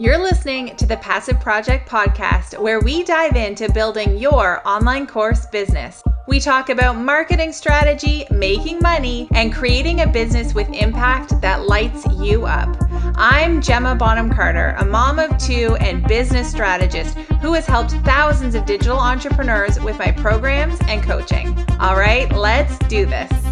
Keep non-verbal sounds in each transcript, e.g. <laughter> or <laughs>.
You're listening to the Passive Project podcast, where we dive into building your online course business. We talk about marketing strategy, making money, and creating a business with impact that lights you up. I'm Gemma Bonham Carter, a mom of two and business strategist who has helped thousands of digital entrepreneurs with my programs and coaching. All right, let's do this.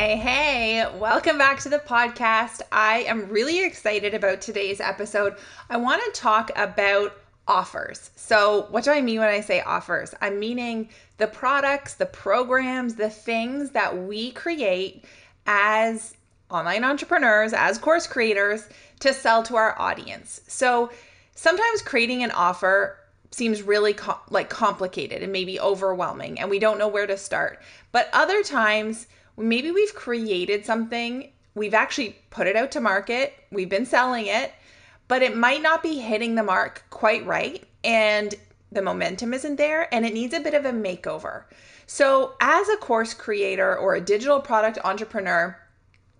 Hey, hey, welcome back to the podcast. I am really excited about today's episode. I want to talk about offers. So, what do I mean when I say offers? I'm meaning the products, the programs, the things that we create as online entrepreneurs, as course creators to sell to our audience. So, sometimes creating an offer seems really like complicated and maybe overwhelming and we don't know where to start. But other times, maybe we've created something, we've actually put it out to market, we've been selling it, but it might not be hitting the mark quite right. And the momentum isn't there and it needs a bit of a makeover. So, as a course creator or a digital product entrepreneur,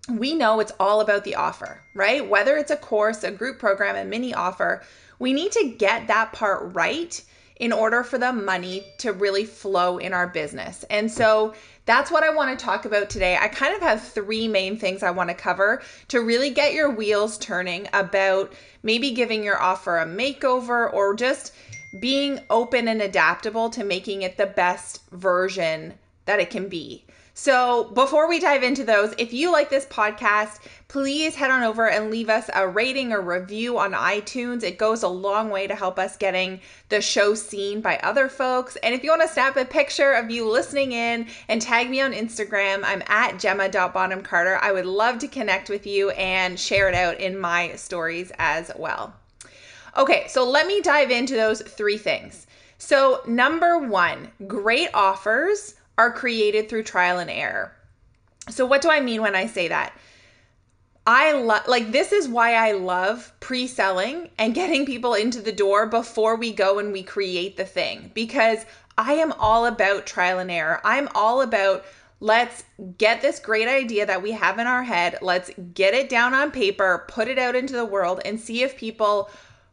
we know it's all about the offer, right? Whether it's a course, a group program, a mini offer, we need to get that part right in order for the money to really flow in our business. And so that's what I want to talk about today. I kind of have three main things I want to cover to really get your wheels turning about maybe giving your offer a makeover or just being open and adaptable to making it the best version that it can be. So, before we dive into those, if you like this podcast, please head on over and leave us a rating or review on iTunes. It goes a long way to help us getting the show seen by other folks. And if you want to snap a picture of you listening in and tag me on Instagram, I'm at gemma.bonhamcarter. I would love to connect with you and share it out in my stories as well. Okay, so let me dive into those three things. So, number one, great offers are created through trial and error. So, what do I mean when I say that? I love, like, this is why I love pre selling and getting people into the door before we go and we create the thing because I am all about trial and error. I'm all about let's get this great idea that we have in our head, let's get it down on paper, put it out into the world, and see if people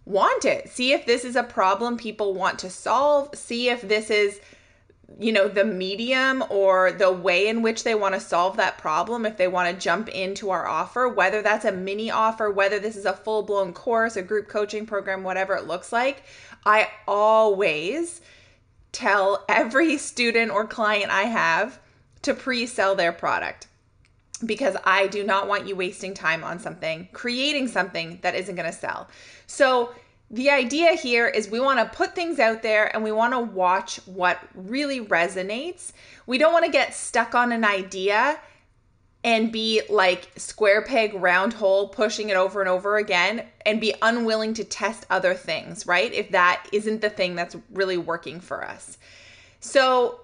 want it. See if this is a problem people want to solve. See if this is you know the medium or the way in which they want to solve that problem if they want to jump into our offer whether that's a mini offer whether this is a full-blown course a group coaching program whatever it looks like i always tell every <laughs> student or client i have to pre-sell their product. Because i do not want you wasting time on something creating something that isn't going to sell. So the idea here is we want to put things out there and we want to watch what really resonates. We don't want to get stuck on an idea and be like square peg round hole pushing it over and over again and be unwilling to test other things, right? If that isn't the thing that's really working for us. So,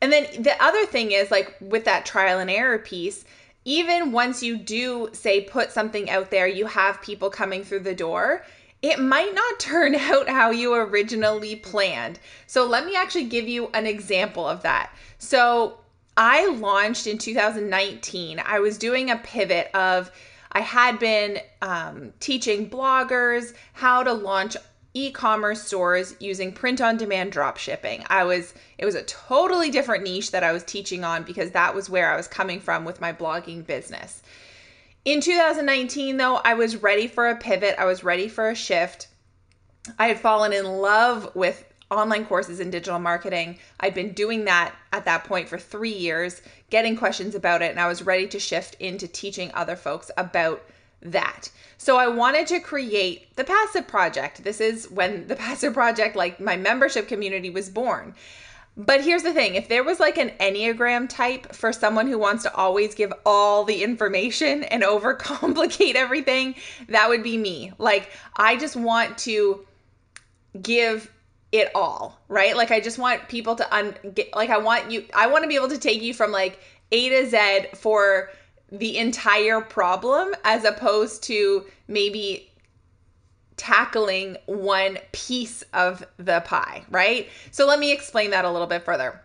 and then the other thing is like with that trial and error piece, even once you do say put something out there, you have people coming through the door it might not turn <laughs> out how you originally planned. So, let me actually give you an example of that. So, I launched in 2019. I was doing a pivot of, I had been um, teaching bloggers how to launch e-commerce stores using print on demand drop shipping. I was it was a totally different niche that I was teaching on because that was where I was coming from with my blogging business. In 2019, though, I was ready for a pivot, I was ready for a shift. I had fallen in love with online courses in digital marketing. I'd been doing that at that point for three years, getting questions about it, and I was ready to shift into teaching other folks about that. So I wanted to create the Passive Project. This is when the <laughs> Passive Project, like my membership community, was born. But here's the thing if there was like an Enneagram type for someone who wants to always give all the information and <laughs> overcomplicate everything, that would be me. Like, I just want to give it all, right? Like, I just want people to, un- get, like, I want you, I want to be able to take you from like A to Z for the entire problem as opposed to maybe tackling one piece of the pie, right? So let me explain that a little bit further.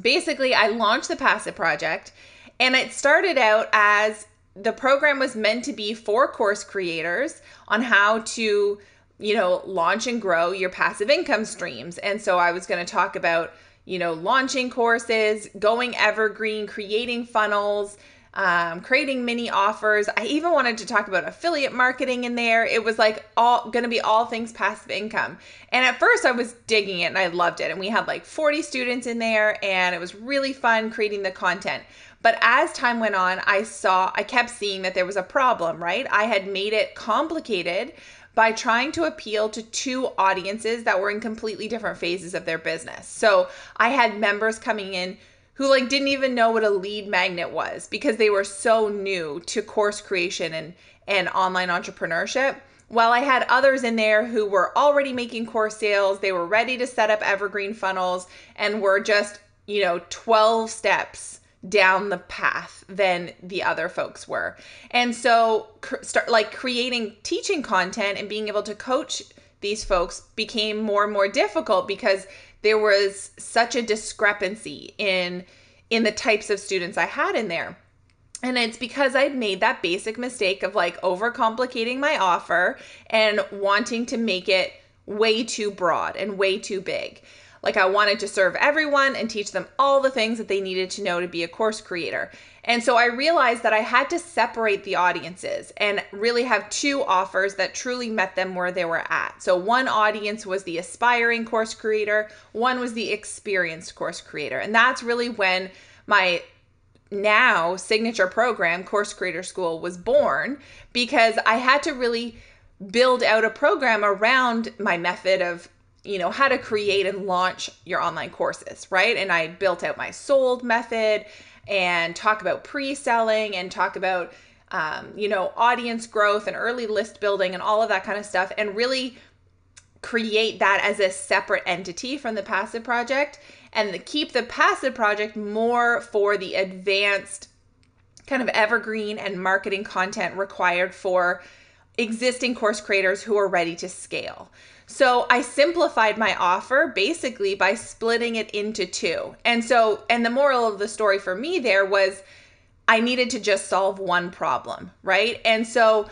basically, I launched the Passive Project, and it started out as the program was meant to be for course creators on how to, you know, launch and grow your passive income streams. And so I was going to talk about, you know, launching courses, going evergreen, creating funnels, um, creating mini offers. I even wanted to talk about affiliate marketing in there. It was like all going to be all things passive income. And at first, I was digging it and I loved it. And we had like 40 students in there, and it was really fun creating the content. But as time went on, I saw, I kept seeing that there was a problem, right? I had made it complicated by trying to appeal to two audiences that were in completely different phases of their business. So I had members coming in who like didn't even know what a lead magnet was because they were so new to course creation and and online entrepreneurship while I had others in there who were already making course sales, they were ready to set up evergreen funnels and were just, you know, 12 steps down the path than the other folks were. And so start like creating teaching content and being able to coach these folks became more and more difficult because there was such a discrepancy in in the types of students I had in there. And it's because I'd made that basic mistake of like overcomplicating my offer and wanting to make it way too broad and way too big. Like I wanted to serve everyone and teach them all the things that they needed to know to be a course creator. And so I realized that I had to separate the audiences and really have two offers that truly met them where they were at. So one audience was the aspiring course creator, one was the experienced course creator. And that's really when my now signature program, Course Creator School, was born because I had to really build out a program around my method of you know how to create and launch your online courses right and i built out my sold method and talk about pre-selling and talk about um, you know audience growth and early list building and all of that kind of stuff and really create that as a separate entity from the passive project and keep the passive project more for the advanced kind of evergreen and marketing content required for existing course creators who are ready to scale. So I simplified my offer basically by splitting it into two. And so, and the moral of the story for me there was I needed to just solve one problem, right? And so,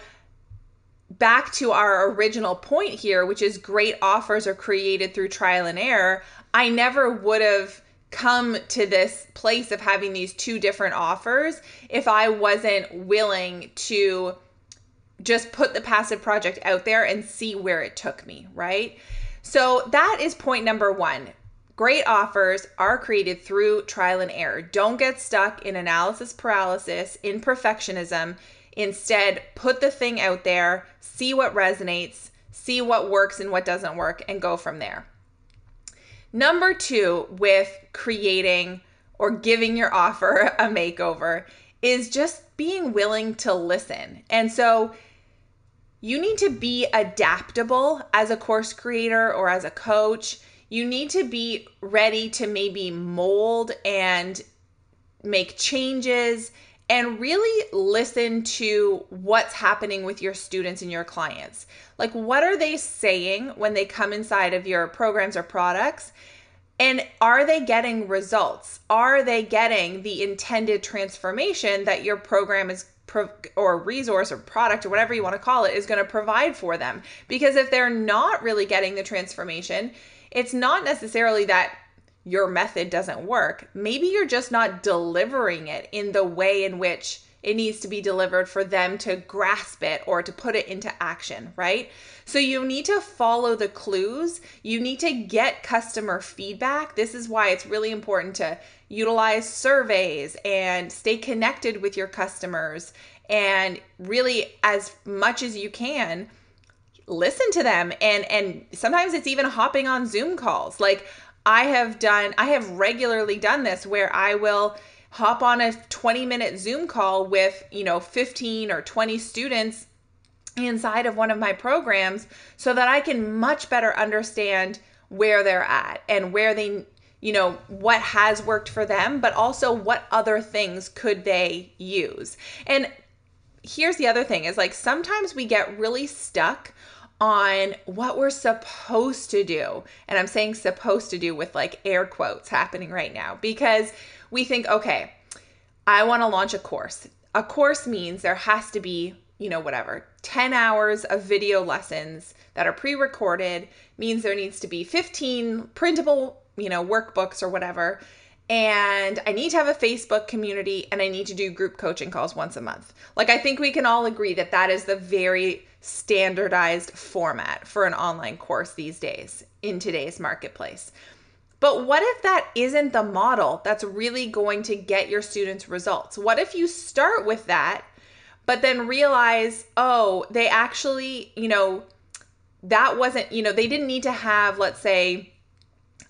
back to our original point here, which is great offers are created through trial and error, I never would have come to this place of having these two different offers if I wasn't willing to just put the passive project out there and see where it took me, right? So that is point number one. Great offers are created through trial and error. Don't get stuck in analysis paralysis, in perfectionism. Instead, put the thing out there, see what resonates, see what works and what doesn't work, and go from there. Number two, with creating or giving your offer <laughs> a makeover, is just being willing to listen. And so, you need to be adaptable as a course creator or as a coach. You need to be ready to maybe mold and make changes and really listen to what's happening with your students and your clients. Like, what are they saying when they come inside of your programs or products? And are they getting results? Are they getting the intended transformation that your program is pro- or resource or product or whatever you want to call it is going to provide for them. Because if they're not really getting the transformation, it's not necessarily that your method doesn't work. Maybe you're just not delivering it in the way in which it needs to be delivered for them to grasp it or to put it into action, right? So you need to follow the clues. You need to get customer feedback. This is why it's really important to utilize surveys and stay connected with your customers and really as much as you can listen to them and and sometimes it's even hopping on Zoom calls. Like I have done I have regularly done this where I will hop on a 20 minute Zoom call with, you know, 15 or 20 students inside of one of my programs so that I can much better understand where they're at and where they you know what has worked for them but also what other things could they use and here's the other thing is like sometimes we get really stuck on what we're supposed to do. And I'm saying supposed to do with like air quotes happening right now because we think, okay, I want to launch a course. A course means there has to be, you know, whatever, 10 hours of video lessons that are pre recorded, means there needs to be 15 printable, you know, workbooks or whatever and I need to have a Facebook community and I need to do group coaching calls once a month. Like, I think we can all agree that that is the very standardized format for an online course these days in today's marketplace. But what if that isn't the model that's really going to get your students results? What if you start with that, but then realize, oh, they actually, you know, that wasn't, you know, they didn't need to have, let's say,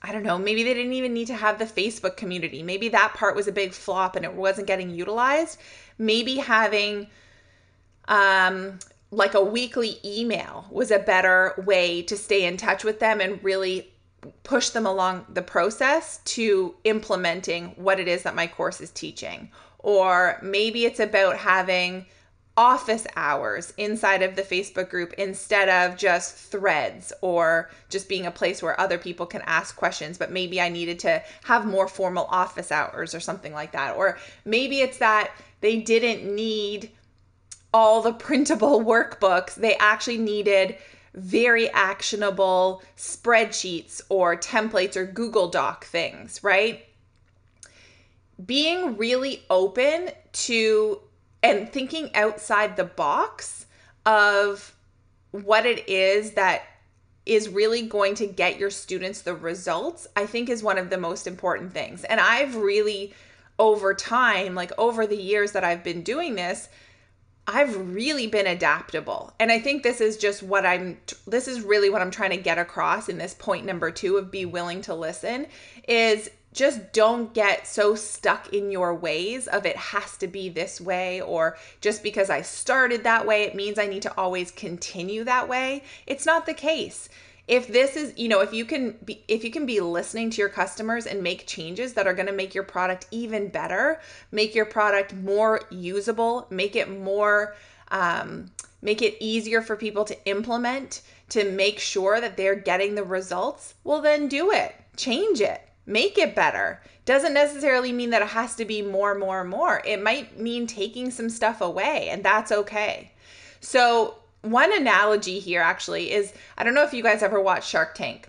I don't know, maybe they didn't even need to have the Facebook community. Maybe that part was a big flop and it wasn't getting utilized. Maybe having um like a weekly email was a better way to stay in touch with them and really push them along the process to implementing what it is that my course is teaching. Or maybe it's about having office hours inside of the Facebook group instead of just threads or just being a place where other people can ask questions. But maybe I needed to have more formal office hours or something like that. Or maybe it's that they didn't need all the printable <laughs> workbooks, they actually needed very actionable spreadsheets or templates or Google Doc things, right? Being really open to and thinking outside the box of what it is that is really going to get your students the results, I think is one of the most important things. And I've really, over time, like over the years that I've been doing this, I've really been adaptable. And I think this is just what I'm this is really what I'm trying to get across in this point number 2 of be willing to listen is just don't get so stuck in your ways of it has to be this way or just because I started that way it means I need to always continue that way. It's not the case. If this is, you know, if you can be if you can be listening to your customers and make changes that are going to make your product even better, make your product more usable, make it more um make it easier for people to implement to make sure that they're getting the results, well then do it. Change it make it better. Doesn't necessarily mean that it has to be more more more. It might mean taking some stuff away and that's okay. So one analogy here actually is i don't know if you guys ever watched shark tank.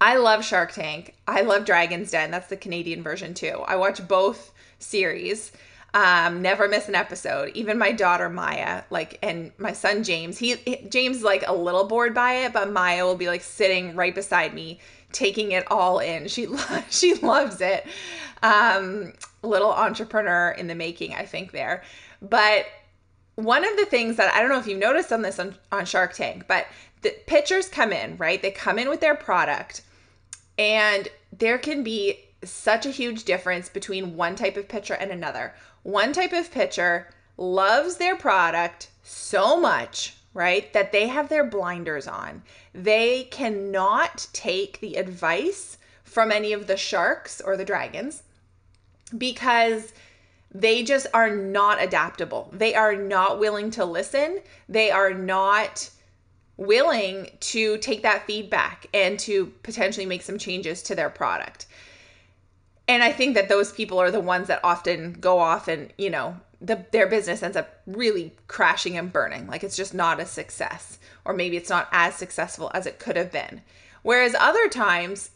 I love shark tank. I love dragon's den. That's the canadian version too. I watch both series um, never miss an episode. Even my daughter Maya, like, and my son James, he James is like a little bored by it, but Maya will be like sitting right beside me taking it all in. She <laughs> she loves it. Um, little entrepreneur in the making, I think there. But one of the things that I don't know if you've noticed on this on, on Shark Tank, but the pitchers come in, right? They come in with their product, and there can be such a huge difference between one type of pitcher and another. One type of pitcher loves their product so much right? That they have their blinders on. They cannot take the advice from any of the sharks or the dragons because they just are not adaptable. They are not willing to listen. They are not willing to take that feedback and to potentially make some changes to their product. And I think that those people are the ones that often go off and, you know, the, their business ends up really crashing and burning. Like it's just not a success, or maybe it's not as successful as it could have been. Whereas other times,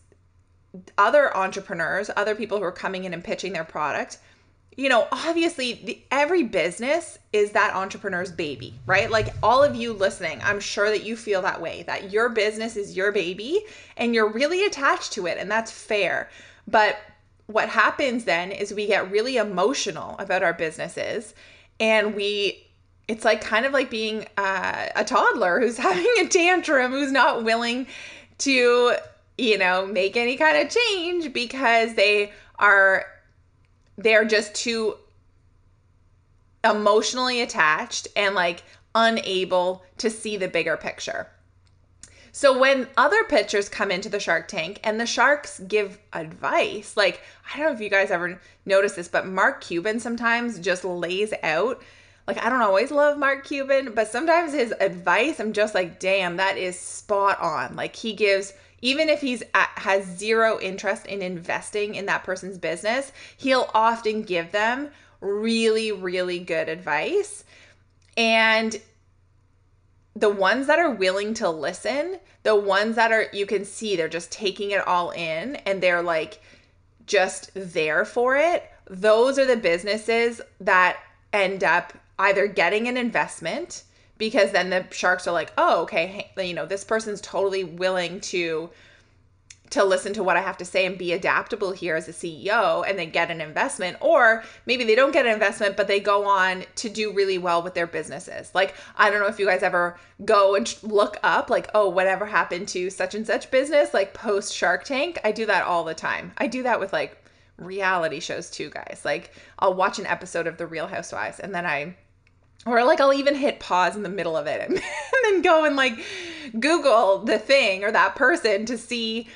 other entrepreneurs, other people who are coming in and pitching their product, you know, obviously the, every business is that entrepreneur's baby, right? Like all of you listening, I'm sure that you feel that way, that your business is your baby and you're really attached to it, and that's fair. But what happens then is we get really emotional about our businesses and we it's like kind of like being uh, a toddler who's <laughs> having a tantrum who's not willing to you know make any kind of change because they are they're just too emotionally attached and like unable to see the bigger picture so when other pitchers come into the Shark Tank and the sharks give advice, like I don't know if you guys ever notice this, but Mark Cuban sometimes just lays out like I don't always love Mark Cuban, but sometimes his advice I'm just like, "Damn, that is spot on." Like he gives even if he's at, has zero interest in investing in that person's business, he'll often give them really really good advice. And the ones that are willing to listen, the ones that are you can see they're just taking it all in and they're like just there for it, those are the businesses that end up either getting an investment because then the sharks are like, "Oh, okay, you know, this person's totally willing to to listen to what I have to say and be adaptable here as a CEO and then get an investment or maybe they don't get an investment but they go on to do really well with their businesses. Like I don't know if you guys ever go and look up like oh whatever happened to such and such business like post Shark Tank. I do that all the time. I do that with like reality shows too, guys. Like I'll watch an episode of The Real Housewives and then I or like I'll even hit pause in the middle of it and, <laughs> and then go and like Google the thing or that person to see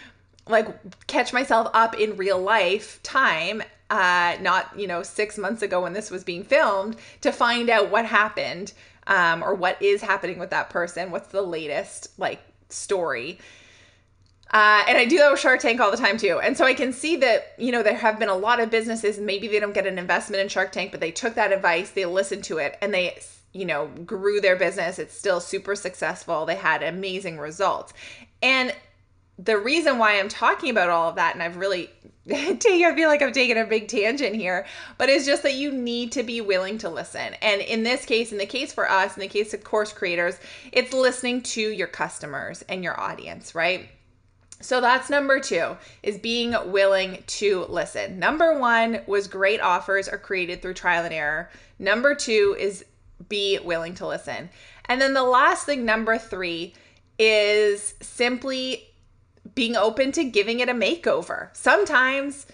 like catch myself up in real life time uh not you know 6 months ago when this was being filmed to find out what happened um or what is happening with that person what's the latest like story uh, and I do that with Shark Tank all the time too. And so I can see that, you know, there have been a lot of businesses, maybe they don't get an investment in Shark Tank, but they took that advice, they listened to it, and they, you know, grew their business. It's still super successful. They had amazing results. And the reason why I'm talking about all of that, and I've really <laughs> I feel like I'm taking a big tangent here, but it's just that you need to be willing to listen. And in this case, in the case for us, in the case of course creators, it's listening to your customers and your audience, right? So that's number two is being willing to listen. Number one was great offers are created through trial and error. Number two is be willing to listen. And then the last thing, number three, is simply being open to giving it a makeover. Sometimes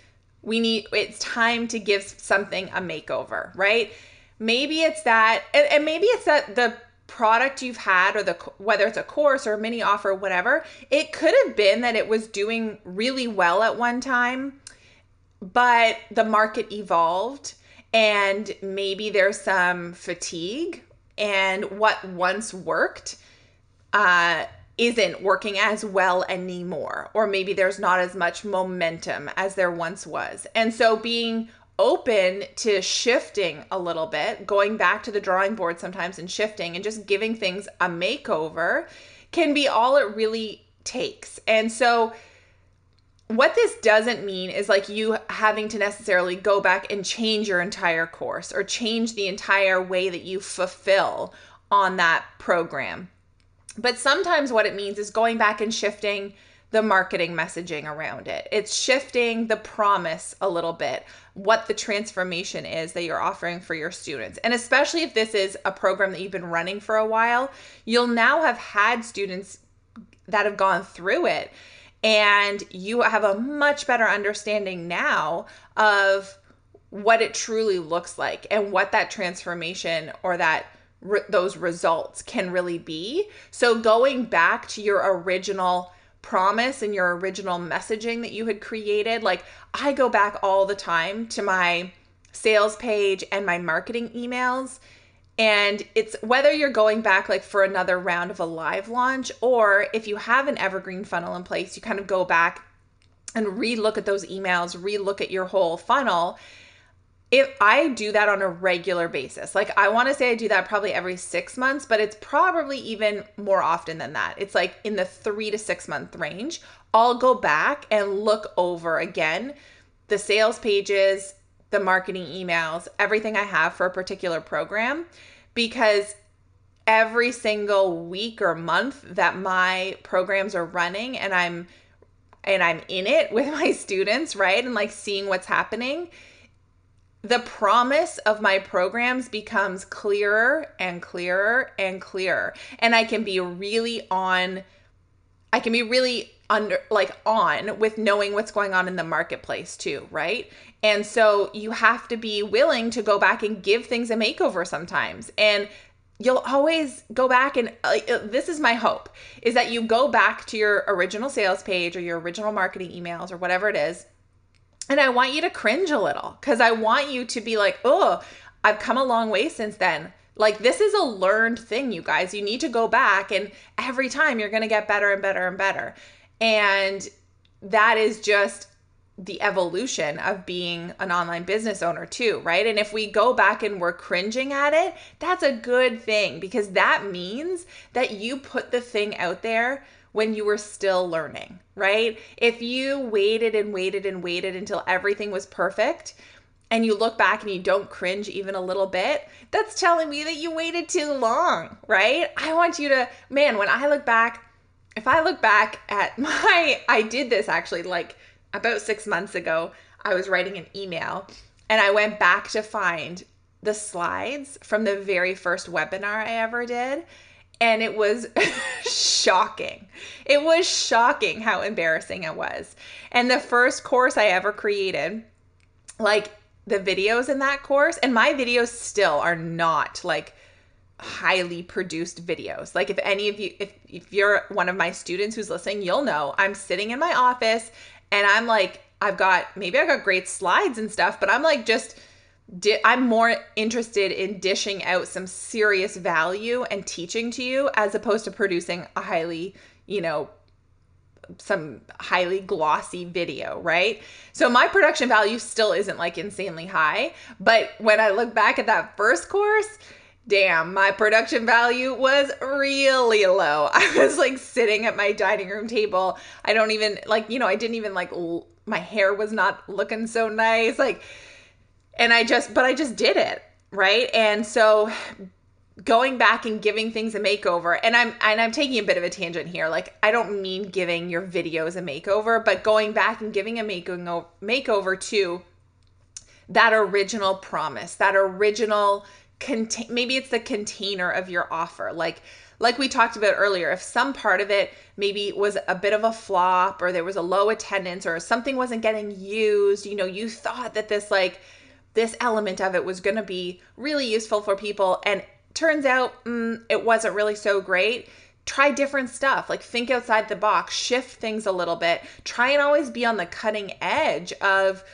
we need, it's time to give something a makeover, right? Maybe it's that, and, and maybe it's that the product you've had or the whether it's a course or a mini offer whatever it could have been that it was doing really well at one time but the market evolved and maybe there's some fatigue and what once worked uh isn't working as well anymore or maybe there's not as much momentum as there once was and so being open to shifting a little bit, going back to the drawing board sometimes and shifting and just giving things a makeover can be all it really takes. And so, what this doesn't mean is like you having to necessarily go back and change your entire course or change the entire way that you fulfill on that program. But sometimes what it means is going back and shifting the marketing messaging around it. It's shifting the promise a little bit, what the transformation is that you're offering for your students. And especially if this is a program that you've been running for a while, you'll now have had students that have gone through it and you have a much better understanding now of what it truly looks like and what that transformation or that re- those results can really be. So going back to your original promise and your original messaging that you had created. Like I go back all the time to my sales page and my marketing emails. And it's whether you're going back like for another round of a live launch or if you have an evergreen funnel in place, you kind of go back and re-look at those emails, re-look at your whole funnel if I do that on a regular basis, like I want to say I do that probably every six months, but it's probably even more often than that. It's like in the three to six month range. I'll go back and look over again the sales pages, the marketing emails, everything I have for a particular program because every single week or month that my programs are running and I'm and I'm in it with <laughs> my students, right? And like seeing what's happening the promise of my programs becomes clearer and clearer and clearer. And I can be really on, I can be really under, like on with knowing what's going on in the marketplace too, right? And so you have to be willing to go back and give things a makeover sometimes. And you'll always go back and uh, this is my hope is that you go back to your original sales page or your original marketing emails or whatever it is and I want you to cringe a little because I want you to be like, oh, I've come a long way since then. Like, this is a learned thing, you guys. You need to go back, and every time you're going to get better and better and better. And that is just the evolution of being an online business owner too, right? And if we go back and we're cringing at it, that's a good thing because that means that you put the thing out there when you were still learning, right? If you waited and waited and waited until everything was perfect, and you look back and you don't cringe even a little bit, that's telling me that you waited too long, right? I want you to, man, when I look back, if I look back at <laughs> my, I did this actually like about six months ago. I was writing an email and I went back to find the slides from the very first webinar I ever did. And it was <laughs> shocking. It was shocking how embarrassing it was. And the first course I ever created, like the videos in that course, and my videos still are not like highly produced videos. Like if any of you if if you're one of my students who's listening, you'll know I'm sitting in my office and I'm like I've got maybe I've got great slides and stuff, but I'm like just di- I'm more interested in dishing out some serious value and teaching to you as opposed to producing a highly, you know, some highly glossy video, right? So my production value still isn't like insanely high, but when I look back at that first course, damn, my production value was really low. <laughs> I was like sitting at my dining room table. I don't even like, you know, I didn't even like l- my hair was not looking so nice like and I just but I just did it, right? And so going back and giving things a makeover and i'm and i'm taking a bit of a tangent here like i don't mean giving your videos a makeover but going back and giving a makeover makeover to that original promise that original contain maybe it's the container of your offer like like we talked about earlier if some part of it maybe was a bit of a flop or there was a low attendance or something wasn't getting used you know you thought that this like this element of it was going to be really useful for people. And turns out mm, it wasn't really so great. Try different stuff like think outside the box shift things a little bit. Try and always be on the cutting edge of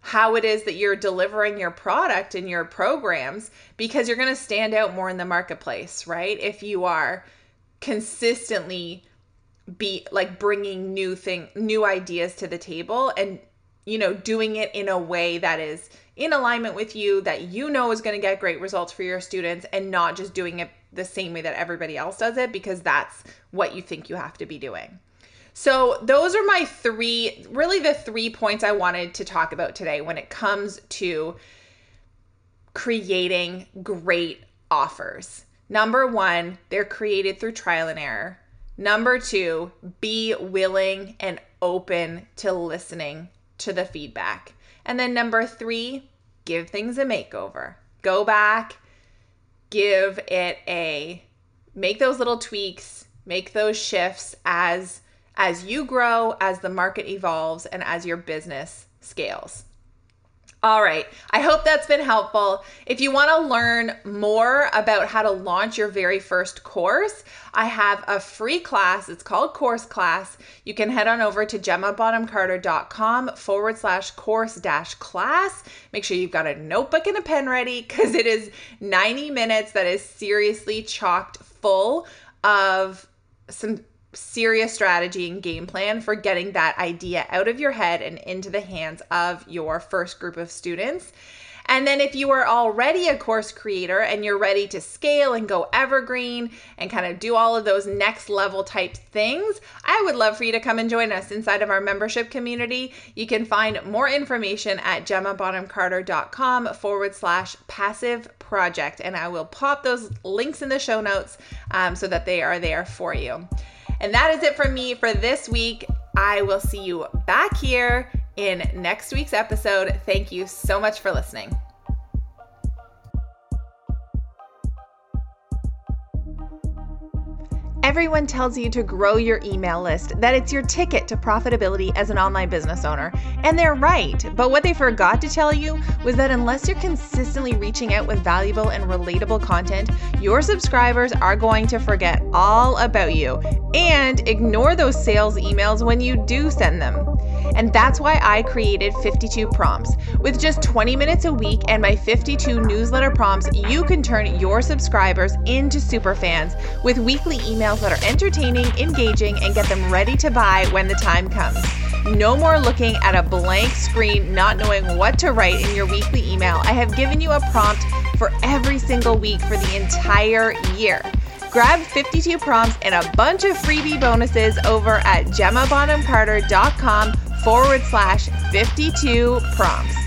how it is that you're delivering your product and your programs because you're going to stand out more in the marketplace right? If you are consistently be like bringing new thing new ideas to the table and you know doing it in a way that is in alignment with you that you know is going to get great results for your students and not just doing it the same way that everybody else does it because that's what you think you have to be doing. So, those are my three, really the three points I wanted to talk about today when it comes to creating great offers. Number one, they're created through trial and error. Number two, be willing and open to listening to the feedback. And then number three, give things a makeover. Go back, give it a make those little tweaks, make those shifts as as you grow, as the market evolves and as your business scales. All right. I hope that's been helpful. If you want to learn more about how to launch your very first course, I have a free class. It's called Course Class. You can head on over to gemmabonhamcarter.com forward slash course dash class. Make sure you've got a notebook and a pen ready because it is 90 minutes that is seriously chocked full of some serious strategy and game plan for getting that idea out of your head and into the hands of your first group of students. And then, if you are already a course creator and you're ready to scale and go evergreen and kind of do all of those next level type things, I would love for you to come and join us inside of our membership community. You can find more information at gemmabonhamcarter.com forward slash passive project. And I will pop those links in the show notes um, so that they are there for you. And that is it for me for this week. I will see you back here in next week's episode. Thank you so much for listening. Everyone tells you to grow your email list, that it's your ticket to profitability as an online business owner. And they're right. But what they forgot to tell you was that unless you're consistently reaching out with valuable and relatable content, your subscribers are going to forget all about you and ignore those sales emails when you do send them. And that's why I created 52 Prompts. With just 20 minutes a week and my 52 newsletter prompts, you can turn your subscribers into superfans with weekly emails that are entertaining, engaging, and get them ready to buy when the time comes. No more looking at a blank screen, not knowing what to write in your weekly email. I have given you a prompt for every single week for the entire year. Grab 52 prompts and a bunch of freebie bonuses over at gemmabonhamcarter.com forward slash 52 prompts.